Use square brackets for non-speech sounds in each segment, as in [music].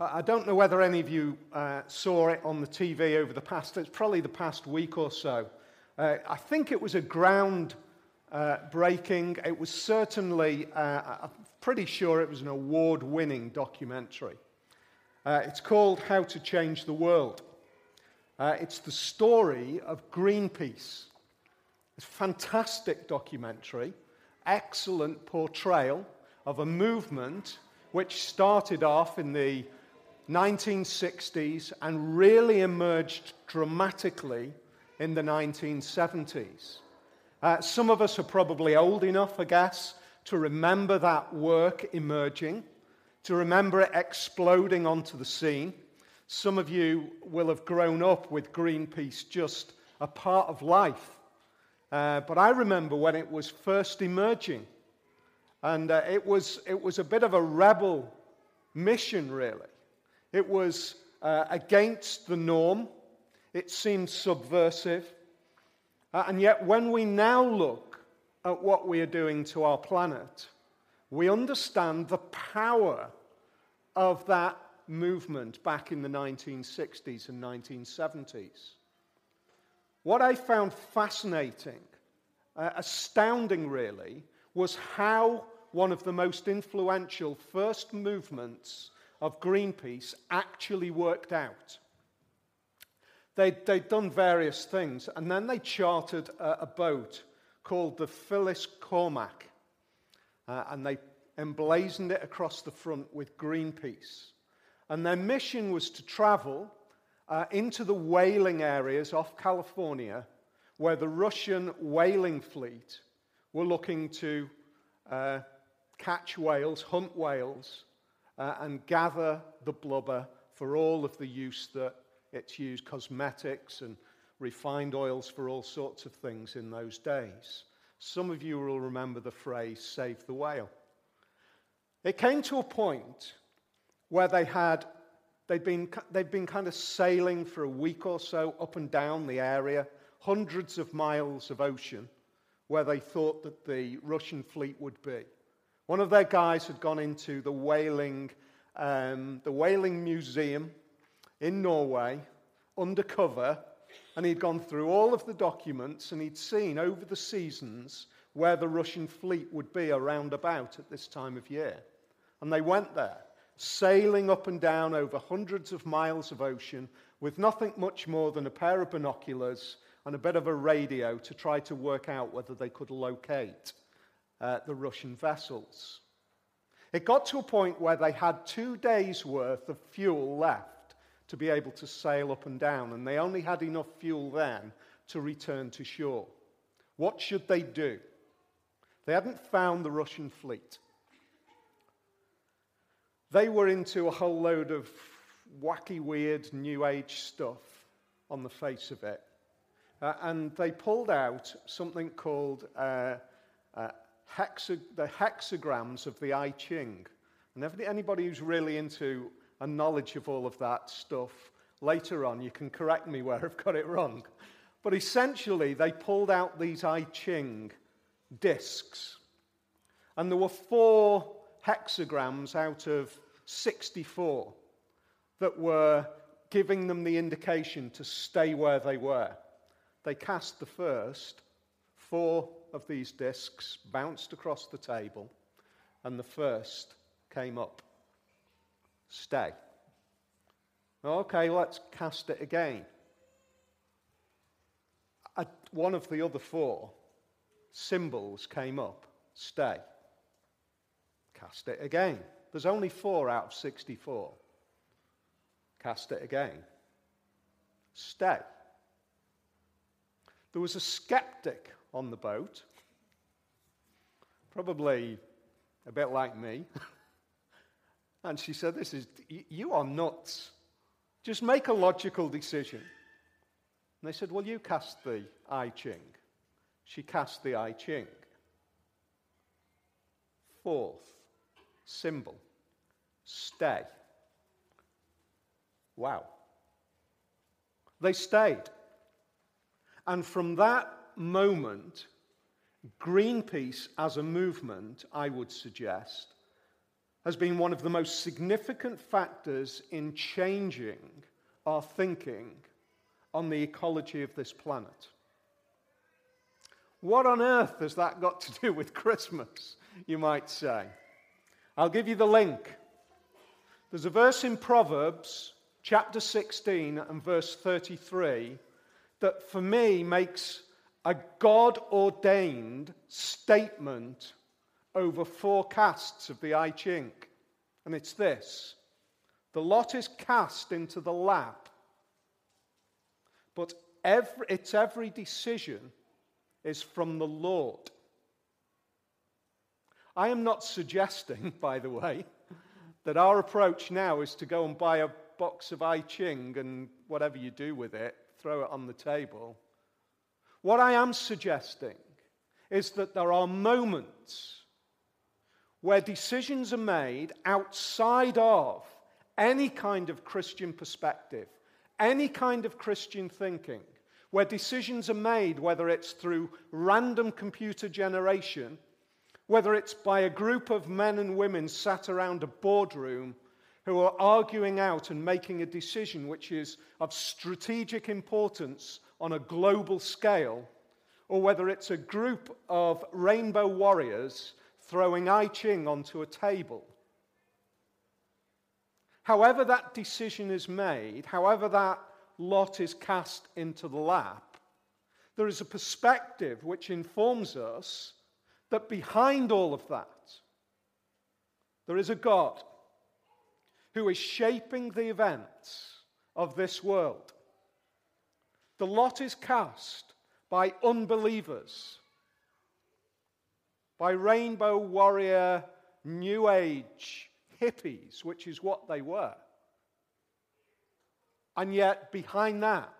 I don't know whether any of you uh, saw it on the TV over the past, it's probably the past week or so. Uh, I think it was a ground uh, breaking, it was certainly, uh, I'm pretty sure it was an award winning documentary. Uh, it's called How to Change the World. Uh, it's the story of Greenpeace. It's a fantastic documentary, excellent portrayal of a movement which started off in the 1960s and really emerged dramatically in the 1970s. Uh, some of us are probably old enough, I guess, to remember that work emerging to remember it exploding onto the scene. Some of you will have grown up with Greenpeace just a part of life. Uh, but I remember when it was first emerging. And uh, it, was, it was a bit of a rebel mission, really. It was uh, against the norm, it seemed subversive. Uh, and yet, when we now look at what we are doing to our planet, we understand the power of that movement back in the 1960s and 1970s. What I found fascinating, uh, astounding really, was how one of the most influential first movements of Greenpeace actually worked out. They'd, they'd done various things, and then they chartered a, a boat called the Phyllis Cormack, uh, and they emblazoned it across the front with Greenpeace. And their mission was to travel uh, into the whaling areas off California where the Russian whaling fleet were looking to uh, catch whales, hunt whales, uh, and gather the blubber for all of the use that it's used, cosmetics and refined oils for all sorts of things in those days. Some of you will remember the phrase save the whale. It came to a point where they had, they'd been, they'd been kind of sailing for a week or so up and down the area, hundreds of miles of ocean, where they thought that the Russian fleet would be. One of their guys had gone into the whaling, um, the whaling museum in Norway, undercover, and he'd gone through all of the documents and he'd seen over the seasons where the Russian fleet would be around about at this time of year. And they went there, sailing up and down over hundreds of miles of ocean with nothing much more than a pair of binoculars and a bit of a radio to try to work out whether they could locate uh, the Russian vessels. It got to a point where they had two days' worth of fuel left to be able to sail up and down, and they only had enough fuel then to return to shore. What should they do? They hadn't found the Russian fleet. They were into a whole load of wacky, weird, new age stuff on the face of it. Uh, and they pulled out something called uh, uh, the hexagrams of the I Ching. And anybody who's really into a knowledge of all of that stuff, later on you can correct me where [laughs] I've got it wrong. But essentially, they pulled out these I Ching discs. And there were four hexagrams out of 64 that were giving them the indication to stay where they were. They cast the first, four of these discs bounced across the table, and the first came up. Stay. Okay, let's cast it again. One of the other four symbols came up. Stay. Cast it again. There's only four out of 64. Cast it again. Stay. There was a skeptic on the boat, probably a bit like me. [laughs] and she said, This is, you are nuts. Just make a logical decision. And they said, Well, you cast the I Ching. She cast the I Ching. Fourth symbol stay. Wow. They stayed. And from that moment, Greenpeace as a movement, I would suggest, has been one of the most significant factors in changing our thinking on the ecology of this planet. What on earth has that got to do with Christmas, you might say? I'll give you the link. There's a verse in Proverbs, chapter 16, and verse 33, that for me makes a God ordained statement over four casts of the I Ching. And it's this the lot is cast into the lap, but every, its every decision is from the Lord. I am not suggesting, [laughs] by the way, that our approach now is to go and buy a box of I Ching and whatever you do with it, throw it on the table. What I am suggesting is that there are moments where decisions are made outside of any kind of Christian perspective, any kind of Christian thinking, where decisions are made, whether it's through random computer generation, whether it's by a group of men and women sat around a boardroom who are arguing out and making a decision which is of strategic importance on a global scale, or whether it's a group of rainbow warriors throwing I Ching onto a table. However, that decision is made, however, that lot is cast into the lap, there is a perspective which informs us that behind all of that, there is a God who is shaping the events of this world. The lot is cast by unbelievers by rainbow warrior, new age hippies, which is what they were. And yet, behind that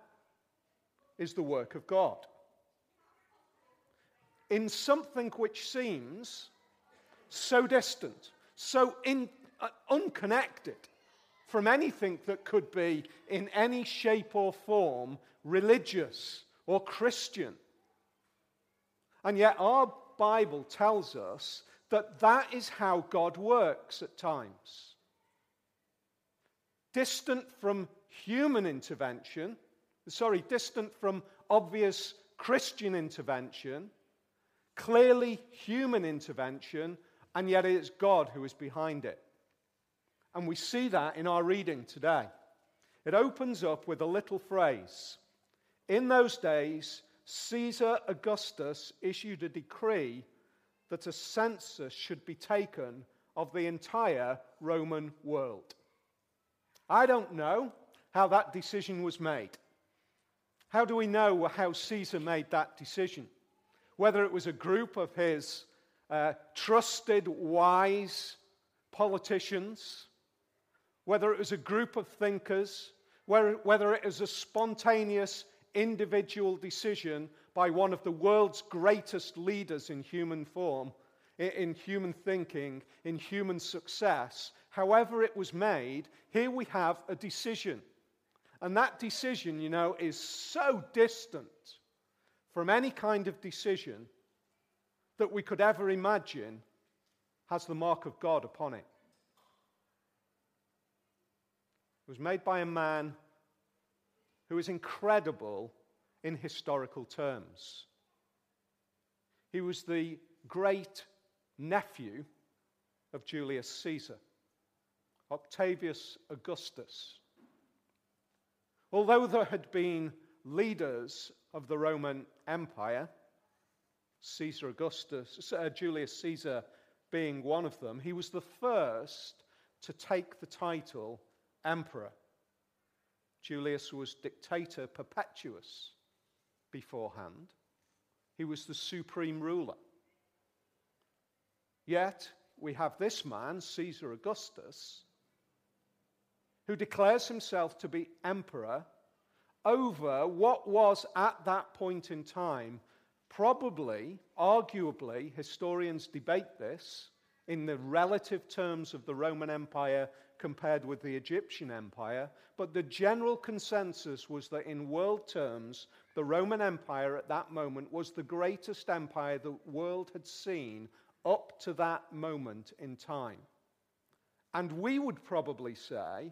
is the work of God. In something which seems so distant, so in, uh, unconnected from anything that could be in any shape or form religious or Christian. And yet, our Bible tells us that that is how God works at times. Distant from human intervention, sorry, distant from obvious Christian intervention, clearly human intervention, and yet it is God who is behind it. And we see that in our reading today. It opens up with a little phrase In those days, Caesar Augustus issued a decree that a census should be taken of the entire Roman world. I don't know how that decision was made. How do we know how Caesar made that decision? Whether it was a group of his uh, trusted, wise politicians, whether it was a group of thinkers, whether, whether it was a spontaneous individual decision by one of the world's greatest leaders in human form, in human thinking, in human success, however it was made, here we have a decision. And that decision, you know, is so distant from any kind of decision that we could ever imagine has the mark of God upon it. It was made by a man who is incredible in historical terms. He was the great nephew of Julius Caesar, Octavius Augustus. Although there had been leaders of the Roman Empire, Caesar Augustus, uh, Julius Caesar being one of them, he was the first to take the title emperor. Julius was dictator perpetuus beforehand. He was the supreme ruler. Yet, we have this man, Caesar Augustus, who declares himself to be emperor over what was at that point in time, probably, arguably, historians debate this in the relative terms of the Roman Empire compared with the Egyptian Empire, but the general consensus was that in world terms, the Roman Empire at that moment was the greatest empire the world had seen up to that moment in time. And we would probably say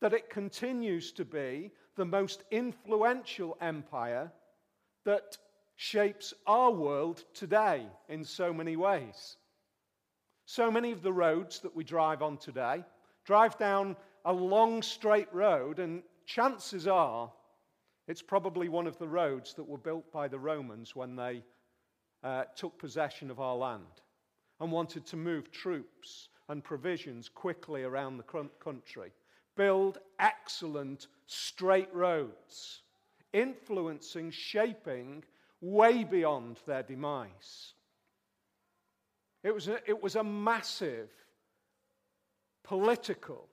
that it continues to be the most influential empire that shapes our world today in so many ways. So many of the roads that we drive on today drive down a long straight road, and chances are it's probably one of the roads that were built by the Romans when they uh, took possession of our land and wanted to move troops and provisions quickly around the country. Build excellent straight roads, influencing, shaping way beyond their demise. It was a, it was a massive political,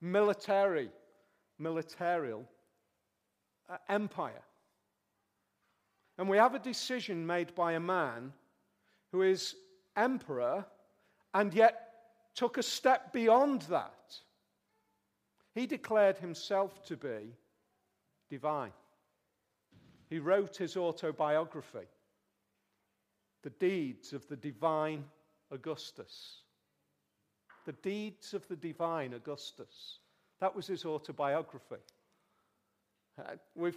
military, militarial uh, empire. And we have a decision made by a man who is emperor and yet took a step beyond that. He declared himself to be divine. He wrote his autobiography, The Deeds of the Divine Augustus. The Deeds of the Divine Augustus. That was his autobiography. Uh, we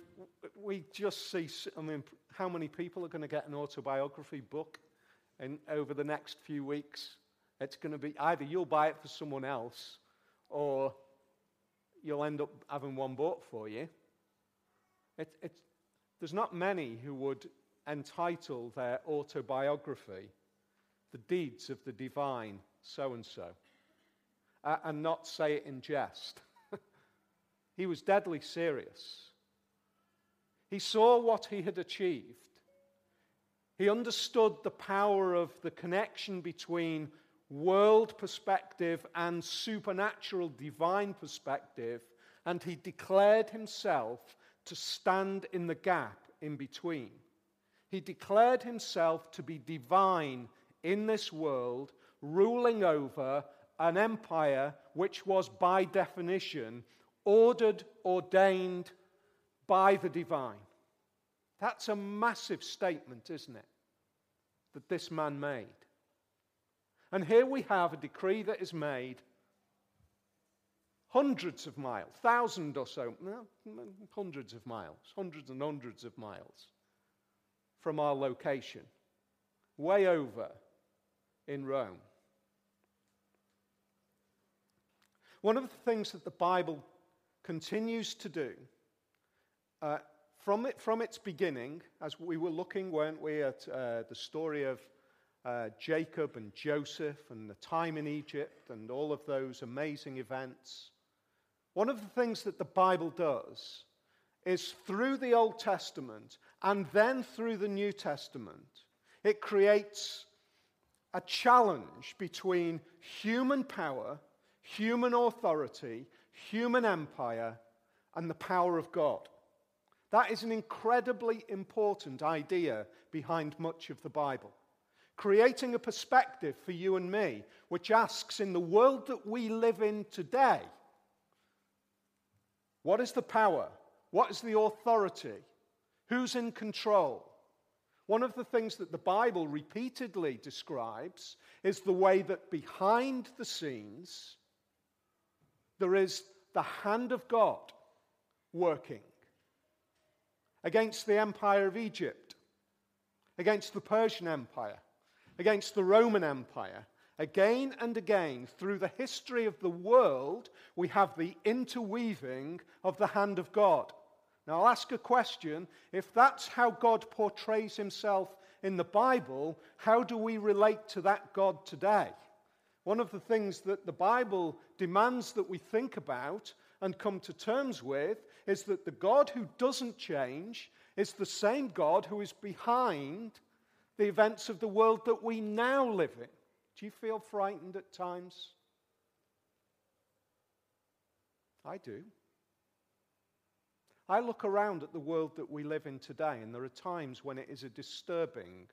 we just see, I mean, how many people are going to get an autobiography book in, over the next few weeks? It's going to be either you'll buy it for someone else or you'll end up having one bought for you. It, it, there's not many who would entitle their autobiography The Deeds of the Divine so and so Uh, and not say it in jest. [laughs] He was deadly serious. He saw what he had achieved. He understood the power of the connection between world perspective and supernatural divine perspective, and he declared himself to stand in the gap in between. He declared himself to be divine in this world, ruling over an empire which was, by definition, ordered, ordained by the divine. That's a massive statement, isn't it? That this man made. And here we have a decree that is made hundreds of miles, thousands or so, hundreds of miles, hundreds and hundreds of miles from our location, way over in Rome. One of the things that the Bible continues to do uh, from, it, from its beginning, as we were looking, weren't we, at uh, the story of uh, Jacob and Joseph and the time in Egypt and all of those amazing events. One of the things that the Bible does is through the Old Testament and then through the New Testament, it creates a challenge between human power, human authority, human empire, and the power of God. That is an incredibly important idea behind much of the Bible. Creating a perspective for you and me, which asks in the world that we live in today, what is the power? What is the authority? Who's in control? One of the things that the Bible repeatedly describes is the way that behind the scenes, there is the hand of God working against the empire of Egypt, against the Persian Empire, against the Roman Empire. Again and again, through the history of the world, we have the interweaving of the hand of God. Now, I'll ask a question. If that's how God portrays himself in the Bible, how do we relate to that God today? One of the things that the Bible demands that we think about and come to terms with is that the God who doesn't change is the same God who is behind the events of the world that we now live in. Do you feel frightened at times? I do. I look around at the world that we live in today, and there are times when it is a disturbing,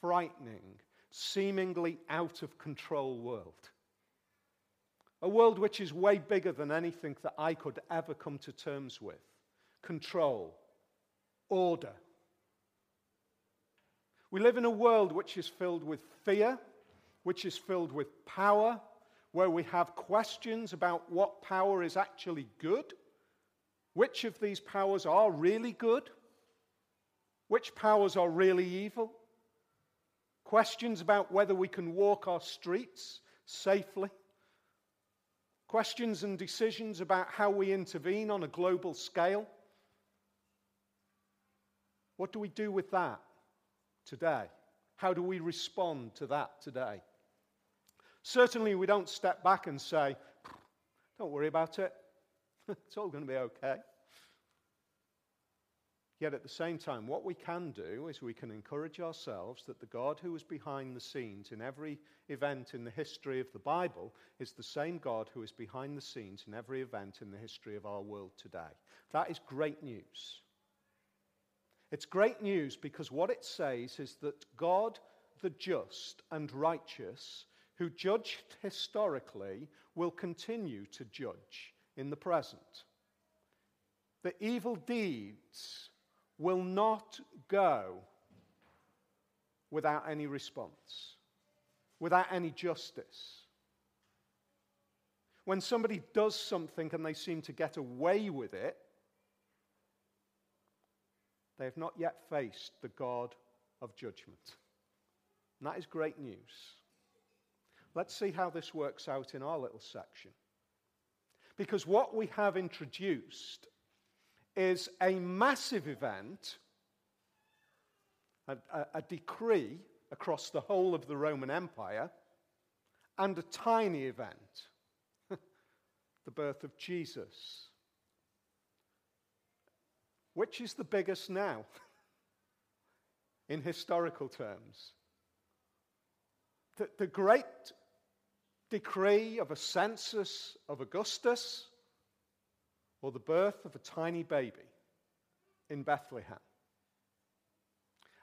frightening, seemingly out of control world. A world which is way bigger than anything that I could ever come to terms with. Control, order. We live in a world which is filled with fear, which is filled with power, where we have questions about what power is actually good, which of these powers are really good, which powers are really evil, questions about whether we can walk our streets safely, questions and decisions about how we intervene on a global scale. What do we do with that today? How do we respond to that today? Certainly, we don't step back and say, don't worry about it. [laughs] it's all going to be okay. Yet at the same time, what we can do is we can encourage ourselves that the God who is behind the scenes in every event in the history of the Bible is the same God who is behind the scenes in every event in the history of our world today. That is great news. It's great news because what it says is that God, the just and righteous, who judged historically, will continue to judge in the present. The evil deeds will not go without any response, without any justice. When somebody does something and they seem to get away with it, they have not yet faced the God of judgment. And that is great news. Let's see how this works out in our little section. Because what we have introduced is a massive event, a, a, a, decree across the whole of the Roman Empire, and a tiny event, [laughs] the birth of Jesus. Which is the biggest now, [laughs] in historical terms? The, the great decree of a census of Augustus or the birth of a tiny baby in Bethlehem.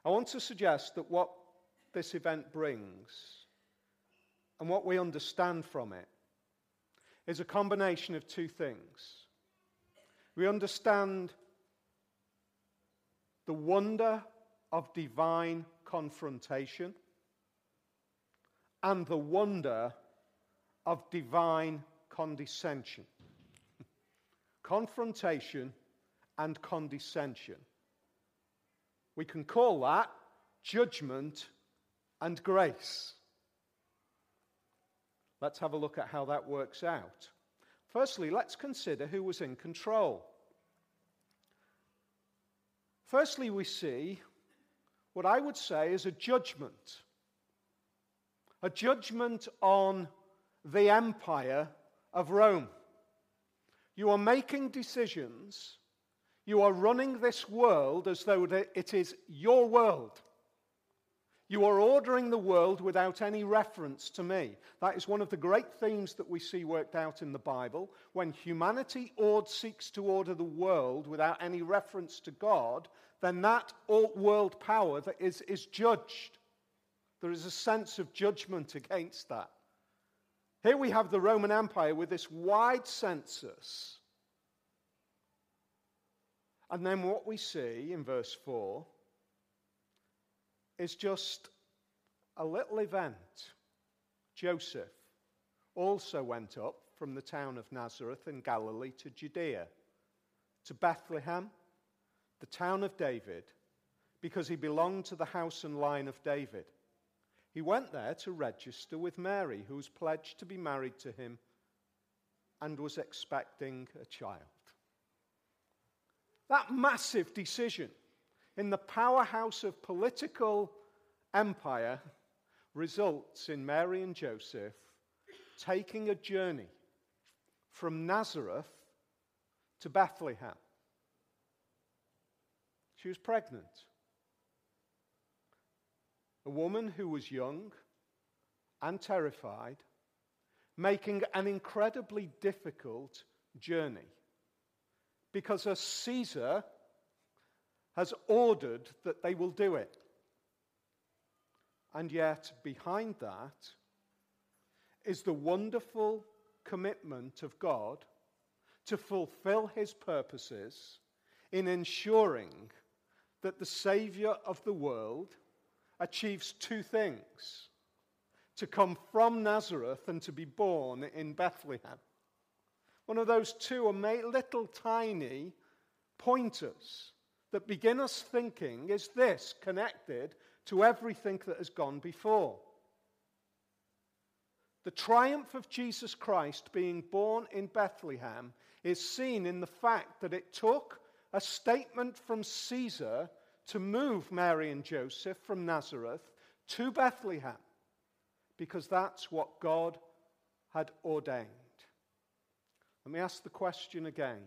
I want to suggest that what this event brings and what we understand from it is a combination of two things. We understand the wonder of divine confrontation and the wonder of divine condescension. Confrontation and condescension. We can call that judgment and grace. Let's have a look at how that works out. Firstly, let's consider who was in control. Firstly, we see what I would say is a judgment. A judgment on the empire of Rome. You are making decisions. You are running this world as though it is your world. You are ordering the world without any reference to me. That is one of the great themes that we see worked out in the Bible. When humanity ord seeks to order the world without any reference to God, then that world power that is, is judged. There is a sense of judgment against that. Here we have the Roman Empire with this wide census. And then what we see in verse 4 is just a little event. Joseph also went up from the town of Nazareth in Galilee to Judea, to Bethlehem, the town of David, because he belonged to the house and line of David. He went there to register with Mary, who was pledged to be married to him and was expecting a child. That massive decision in the powerhouse of political empire results in Mary and Joseph taking a journey from Nazareth to Bethlehem. She was pregnant a woman who was young and terrified, making an incredibly difficult journey because a Caesar has ordered that they will do it. And yet, behind that is the wonderful commitment of God to fulfill his purposes in ensuring that the Savior of the world achieves two things to come from Nazareth and to be born in Bethlehem. One of those two little tiny pointers that begin us thinking is this connected to everything that has gone before? The triumph of Jesus Christ being born in Bethlehem is seen in the fact that it took a statement from Caesar to move Mary and Joseph from Nazareth to Bethlehem because that's what God had ordained. Let me ask the question again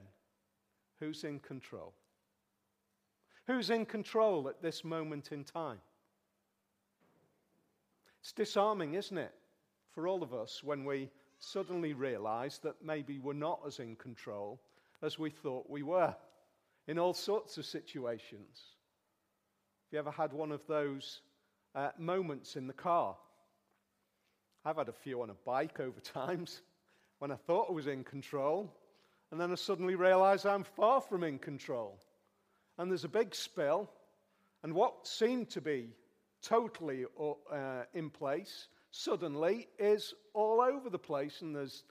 who's in control? Who's in control at this moment in time? It's disarming, isn't it, for all of us when we suddenly realize that maybe we're not as in control as we thought we were in all sorts of situations. Have you ever had one of those uh, moments in the car? I've had a few on a bike over [laughs] times when I thought I was in control, and then I suddenly realize I'm far from in control. And there's a big spill, and what seemed to be totally uh, in place suddenly is all over the place, and there's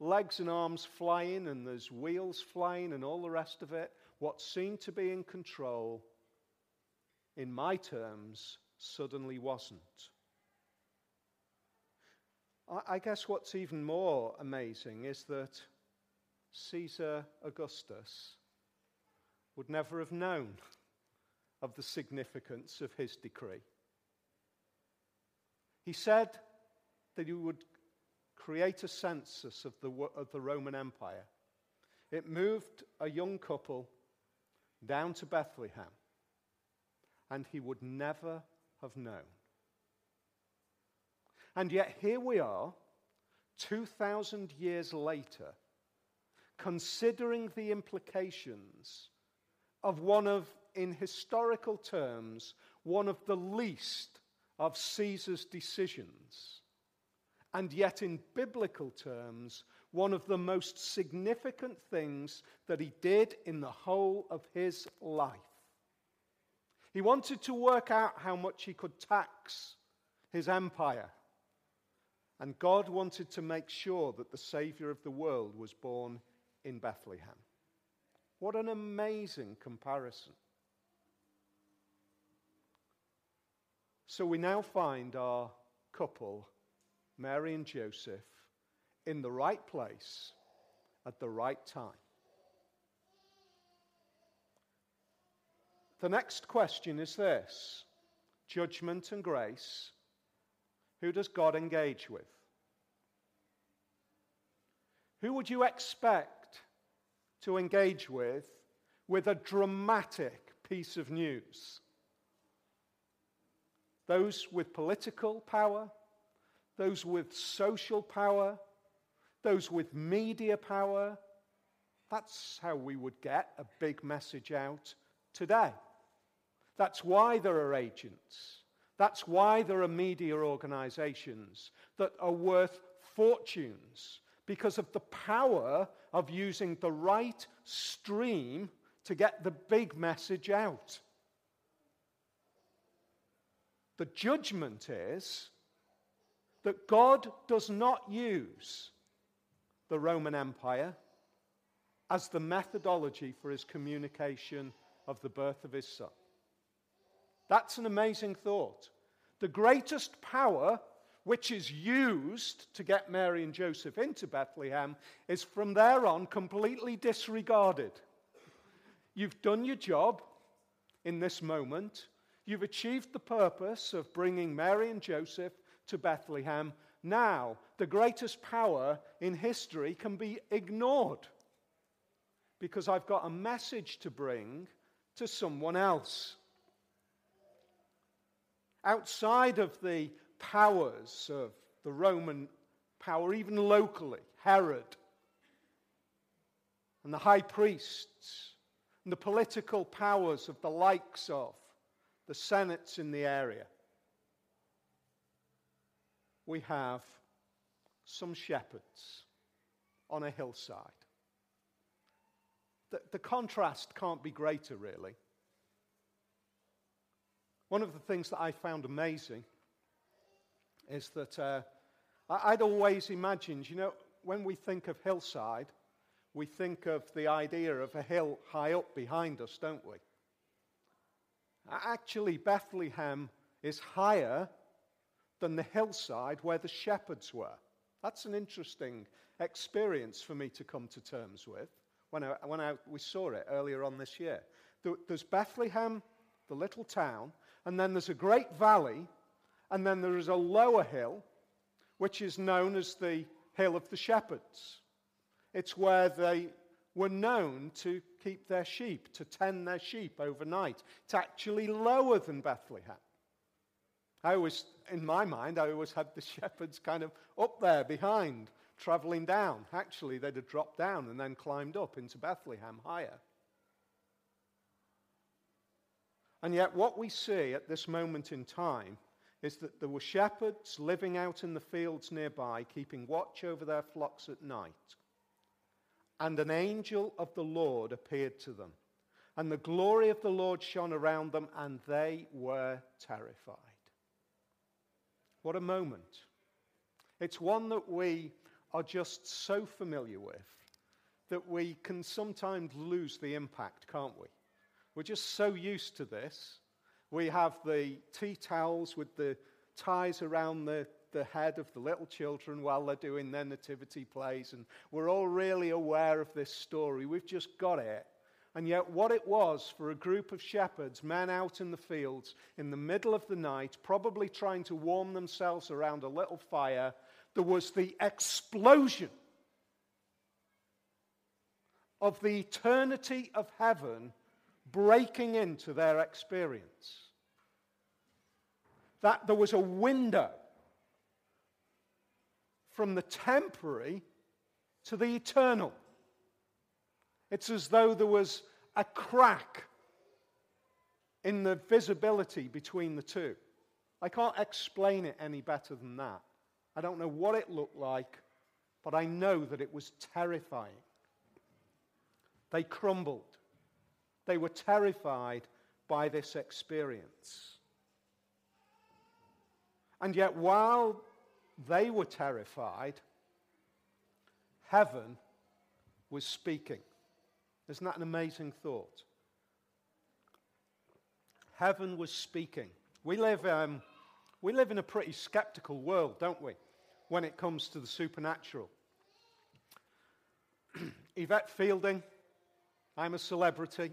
legs and arms flying, and there's wheels flying, and all the rest of it. What seemed to be in control, in my terms, suddenly wasn't. I guess what's even more amazing is that Caesar Augustus would never have known of the significance of his decree. He said that he would create a census of the, of the Roman Empire. It moved a young couple down to Bethlehem, and he would never have known. And yet, here we are, 2,000 years later, considering the implications of one of, in historical terms, one of the least of Caesar's decisions, and yet, in biblical terms, one of the most significant things that he did in the whole of his life. He wanted to work out how much he could tax his empire and God wanted to make sure that the Savior of the world was born in Bethlehem. What an amazing comparison. So we now find our couple, Mary and Joseph, in the right place at the right time. The next question is this judgment and grace who does God engage with? Who would you expect to engage with with a dramatic piece of news? Those with political power, those with social power, those with media power. That's how we would get a big message out today. That's why there are agents. That's why there are media organizations that are worth fortunes because of the power of using the right stream to get the big message out. The judgment is that God does not use the Roman Empire as the methodology for his communication of the birth of his son. That's an amazing thought. The greatest power which is used to get Mary and Joseph into Bethlehem is from there on completely disregarded. You've done your job in this moment. You've achieved the purpose of bringing Mary and Joseph to Bethlehem. Now, the greatest power in history can be ignored because I've got a message to bring to someone else outside of the powers of the Roman power, even locally, Herod and the high priests and the political powers of the likes of the senates in the area, we have some shepherds on a hillside. The, the contrast can't be greater, really. One of the things that I found amazing is that uh, I'd always imagined, you know, when we think of hillside, we think of the idea of a hill high up behind us, don't we? Actually, Bethlehem is higher than the hillside where the shepherds were. That's an interesting experience for me to come to terms with when, I, when I, we saw it earlier on this year. There's Bethlehem, the little town, and then there's a great valley, and then there is a lower hill, which is known as the Hill of the Shepherds. It's where they were known to keep their sheep, to tend their sheep overnight. It's actually lower than Bethlehem. I always, in my mind, I always had the [laughs] shepherds kind of up there behind, traveling down. Actually, they'd have dropped down and then climbed up into Bethlehem higher. And yet, what we see at this moment in time is that there were shepherds living out in the fields nearby, keeping watch over their flocks at night. And an angel of the Lord appeared to them. And the glory of the Lord shone around them, and they were terrified. What a moment. It's one that we are just so familiar with that we can sometimes lose the impact, can't we? We're just so used to this we have the tea towels with the ties around the, the head of the little children while they're doing their nativity plays. And we're all really aware of this story. We've just got it. And yet, what it was for a group of shepherds, men out in the fields in the middle of the night, probably trying to warm themselves around a little fire, there was the explosion of the eternity of heaven breaking into their experience. That there was a window from the temporary to the eternal. It's as though there was a crack in the visibility between the two. I can't explain it any better than that. I don't know what it looked like, but I know that it was terrifying. They crumbled. They were terrified by this experience. And yet, while they were terrified, heaven was speaking. Isn't that an amazing thought? Heaven was speaking. We live, um, we live in a pretty skeptical world, don't we, when it comes to the supernatural. [clears throat] Yvette Fielding, I'm a celebrity.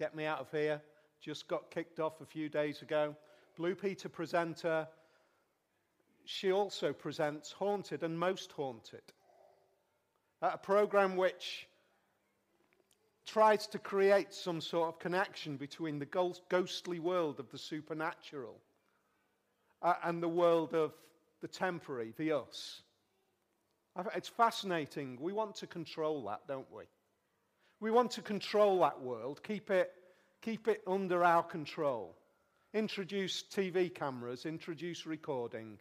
Get Me Out of Here, just got kicked off a few days ago. Blue Peter presenter. She also presents Haunted and Most Haunted, a program which tries to create some sort of connection between the ghostly world of the supernatural uh, and the world of the temporary, the us. It's fascinating. We want to control that, don't we? We want to control that world, keep it, keep it under our control. Introduce TV cameras, introduce recording,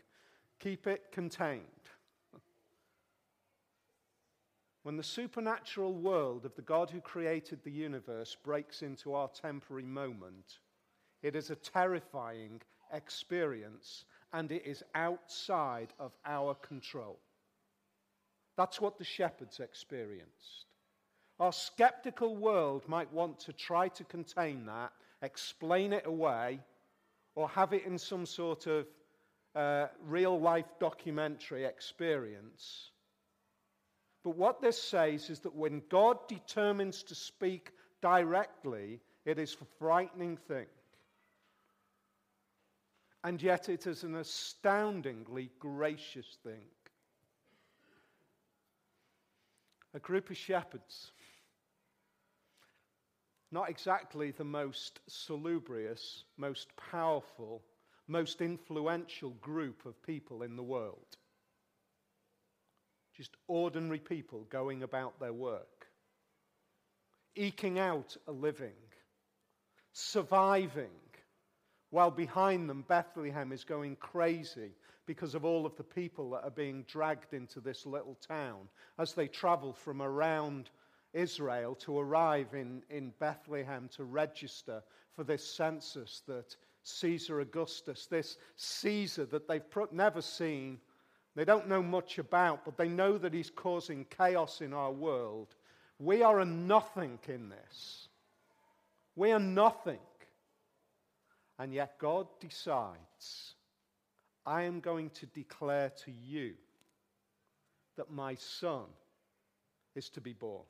keep it contained. When the supernatural world of the God who created the universe breaks into our temporary moment, it is a terrifying experience and it is outside of our control. That's what the shepherds experienced. Our skeptical world might want to try to contain that, explain it away, or have it in some sort of uh, real life documentary experience. But what this says is that when God determines to speak directly, it is a frightening thing. And yet it is an astoundingly gracious thing. A group of shepherds not exactly the most salubrious, most powerful, most influential group of people in the world. Just ordinary people going about their work, eking out a living, surviving, while behind them Bethlehem is going crazy because of all of the people that are being dragged into this little town as they travel from around Israel to arrive in, in Bethlehem to register for this census that Caesar Augustus, this Caesar that they've never seen, they don't know much about, but they know that he's causing chaos in our world. We are a nothing in this. We are nothing. And yet God decides, I am going to declare to you that my son is to be born.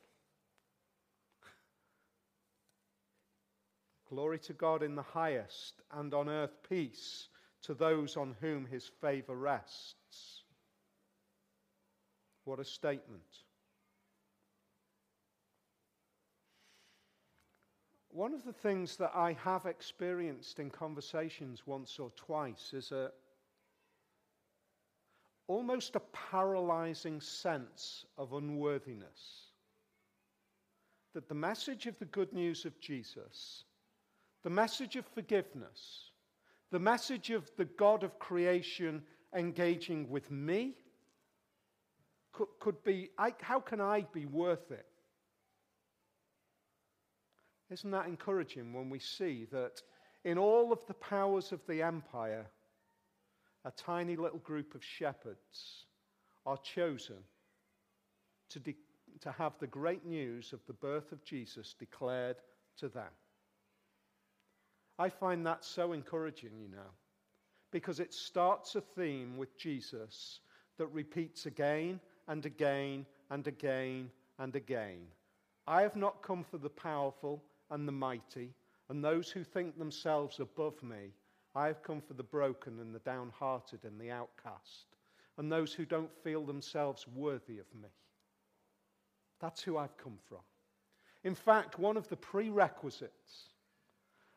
Glory to God in the highest, and on earth peace to those on whom his favor rests. What a statement. One of the things that I have experienced in conversations once or twice is a almost a paralyzing sense of unworthiness. That the message of the good news of Jesus the message of forgiveness, the message of the God of creation engaging with me, could, could be I, how can I be worth it? Isn't that encouraging when we see that in all of the powers of the empire, a tiny little group of shepherds are chosen to, de- to have the great news of the birth of Jesus declared to them? I find that so encouraging, you know, because it starts a theme with Jesus that repeats again and again and again and again. I have not come for the powerful and the mighty and those who think themselves above me. I have come for the broken and the downhearted and the outcast and those who don't feel themselves worthy of me. That's who I've come from. In fact, one of the prerequisites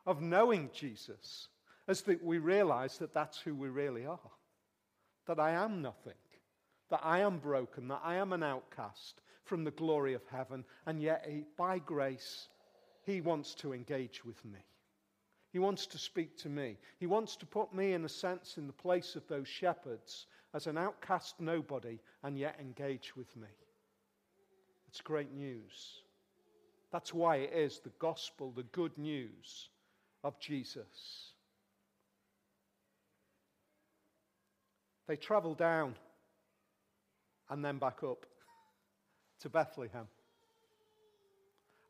of knowing Jesus is that we realize that that's who we really are. That I am nothing, that I am broken, that I am an outcast from the glory of heaven, and yet he, by grace, he wants to engage with me. He wants to speak to me. He wants to put me, in a sense, in the place of those shepherds as an outcast nobody and yet engage with me. It's great news. That's why it is the gospel, the good news of Jesus. They travel down and then back up [laughs] to Bethlehem.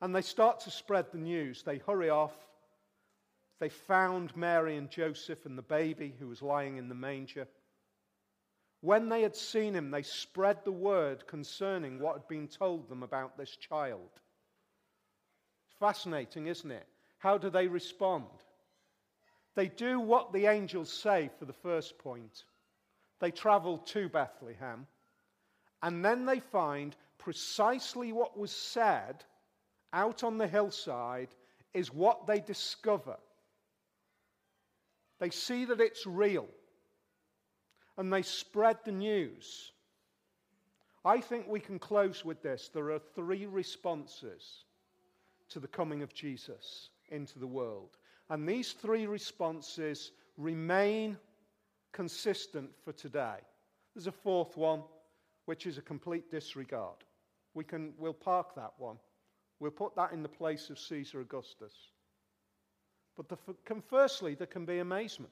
And they start to spread the news. They hurry off. They found Mary and Joseph and the baby who was lying in the manger. When they had seen him, they spread the word concerning what had been told them about this child. Fascinating, isn't it? How do they respond? They do what the angels say for the first point. They travel to Bethlehem, and then they find precisely what was said out on the hillside is what they discover. They see that it's real, and they spread the news. I think we can close with this. There are three responses to the coming of Jesus into the world. And these three responses remain consistent for today. There's a fourth one, which is a complete disregard. We can, we'll park that one. We'll put that in the place of Caesar Augustus. But the, can, firstly, there can be amazement.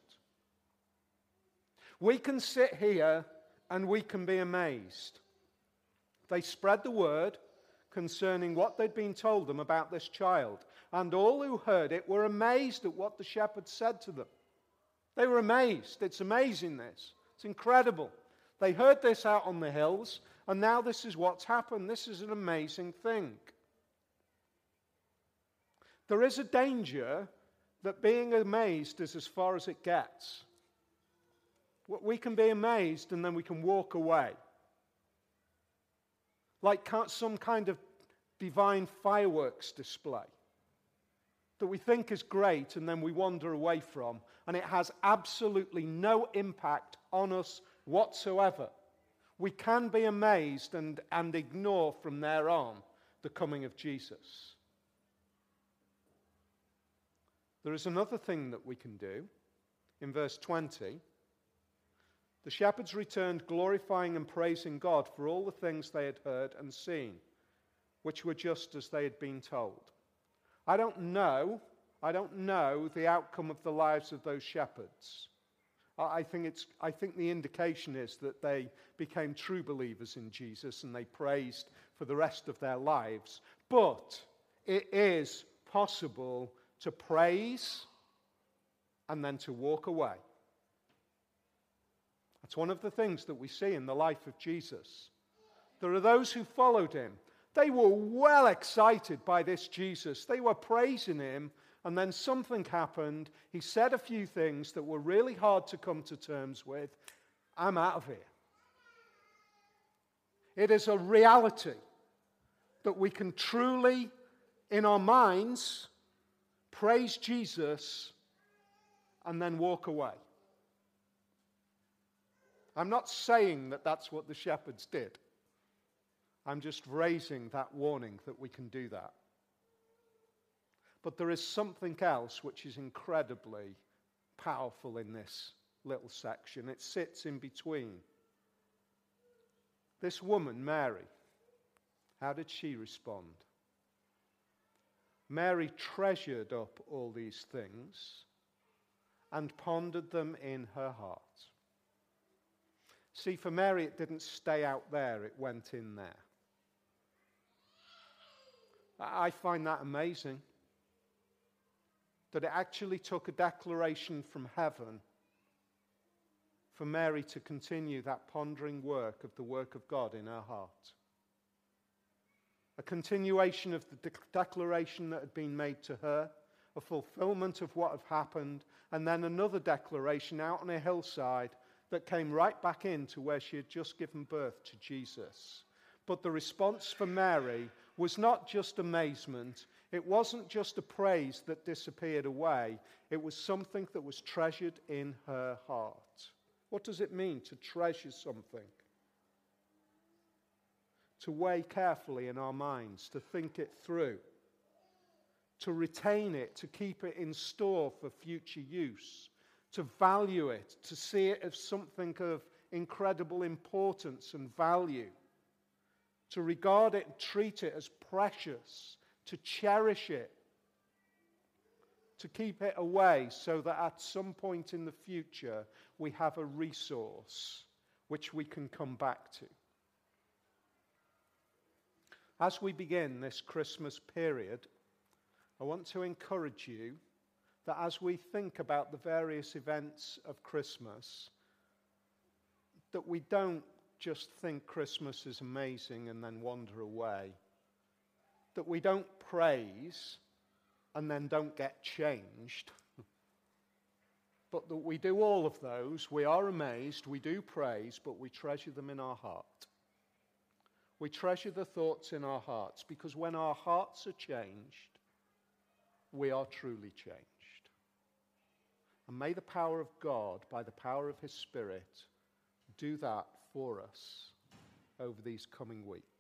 We can sit here and we can be amazed. They spread the word concerning what they'd been told them about this child. And all who heard it were amazed at what the shepherd said to them. They were amazed. It's amazing, this. It's incredible. They heard this out on the hills, and now this is what's happened. This is an amazing thing. There is a danger that being amazed is as far as it gets. We can be amazed and then we can walk away like some kind of divine fireworks display that we think is great and then we wander away from, and it has absolutely no impact on us whatsoever. We can be amazed and, and ignore from there on the coming of Jesus. There is another thing that we can do in verse 20. The shepherds returned, glorifying and praising God for all the things they had heard and seen, which were just as they had been told. I don't know I don't know the outcome of the lives of those shepherds. I think, it's, I think the indication is that they became true believers in Jesus and they praised for the rest of their lives. But it is possible to praise and then to walk away. That's one of the things that we see in the life of Jesus. There are those who followed him. They were well excited by this Jesus. They were praising him, and then something happened. He said a few things that were really hard to come to terms with. I'm out of here. It is a reality that we can truly, in our minds, praise Jesus and then walk away. I'm not saying that that's what the shepherds did. I'm just raising that warning that we can do that. But there is something else which is incredibly powerful in this little section. It sits in between. This woman, Mary, how did she respond? Mary treasured up all these things and pondered them in her heart. See, for Mary, it didn't stay out there, it went in there. I find that amazing. That it actually took a declaration from heaven for Mary to continue that pondering work of the work of God in her heart. A continuation of the de- declaration that had been made to her, a fulfillment of what had happened, and then another declaration out on a hillside that came right back into where she had just given birth to Jesus. But the response for Mary was not just amazement, it wasn't just a praise that disappeared away, it was something that was treasured in her heart. What does it mean to treasure something? To weigh carefully in our minds, to think it through, to retain it, to keep it in store for future use, to value it, to see it as something of incredible importance and value to regard it and treat it as precious, to cherish it, to keep it away so that at some point in the future we have a resource which we can come back to. As we begin this Christmas period, I want to encourage you that as we think about the various events of Christmas, that we don't just think Christmas is amazing and then wander away. That we don't praise and then don't get changed. [laughs] but that we do all of those. We are amazed, we do praise, but we treasure them in our heart. We treasure the thoughts in our hearts because when our hearts are changed, we are truly changed. And may the power of God, by the power of His Spirit, do that for us over these coming weeks.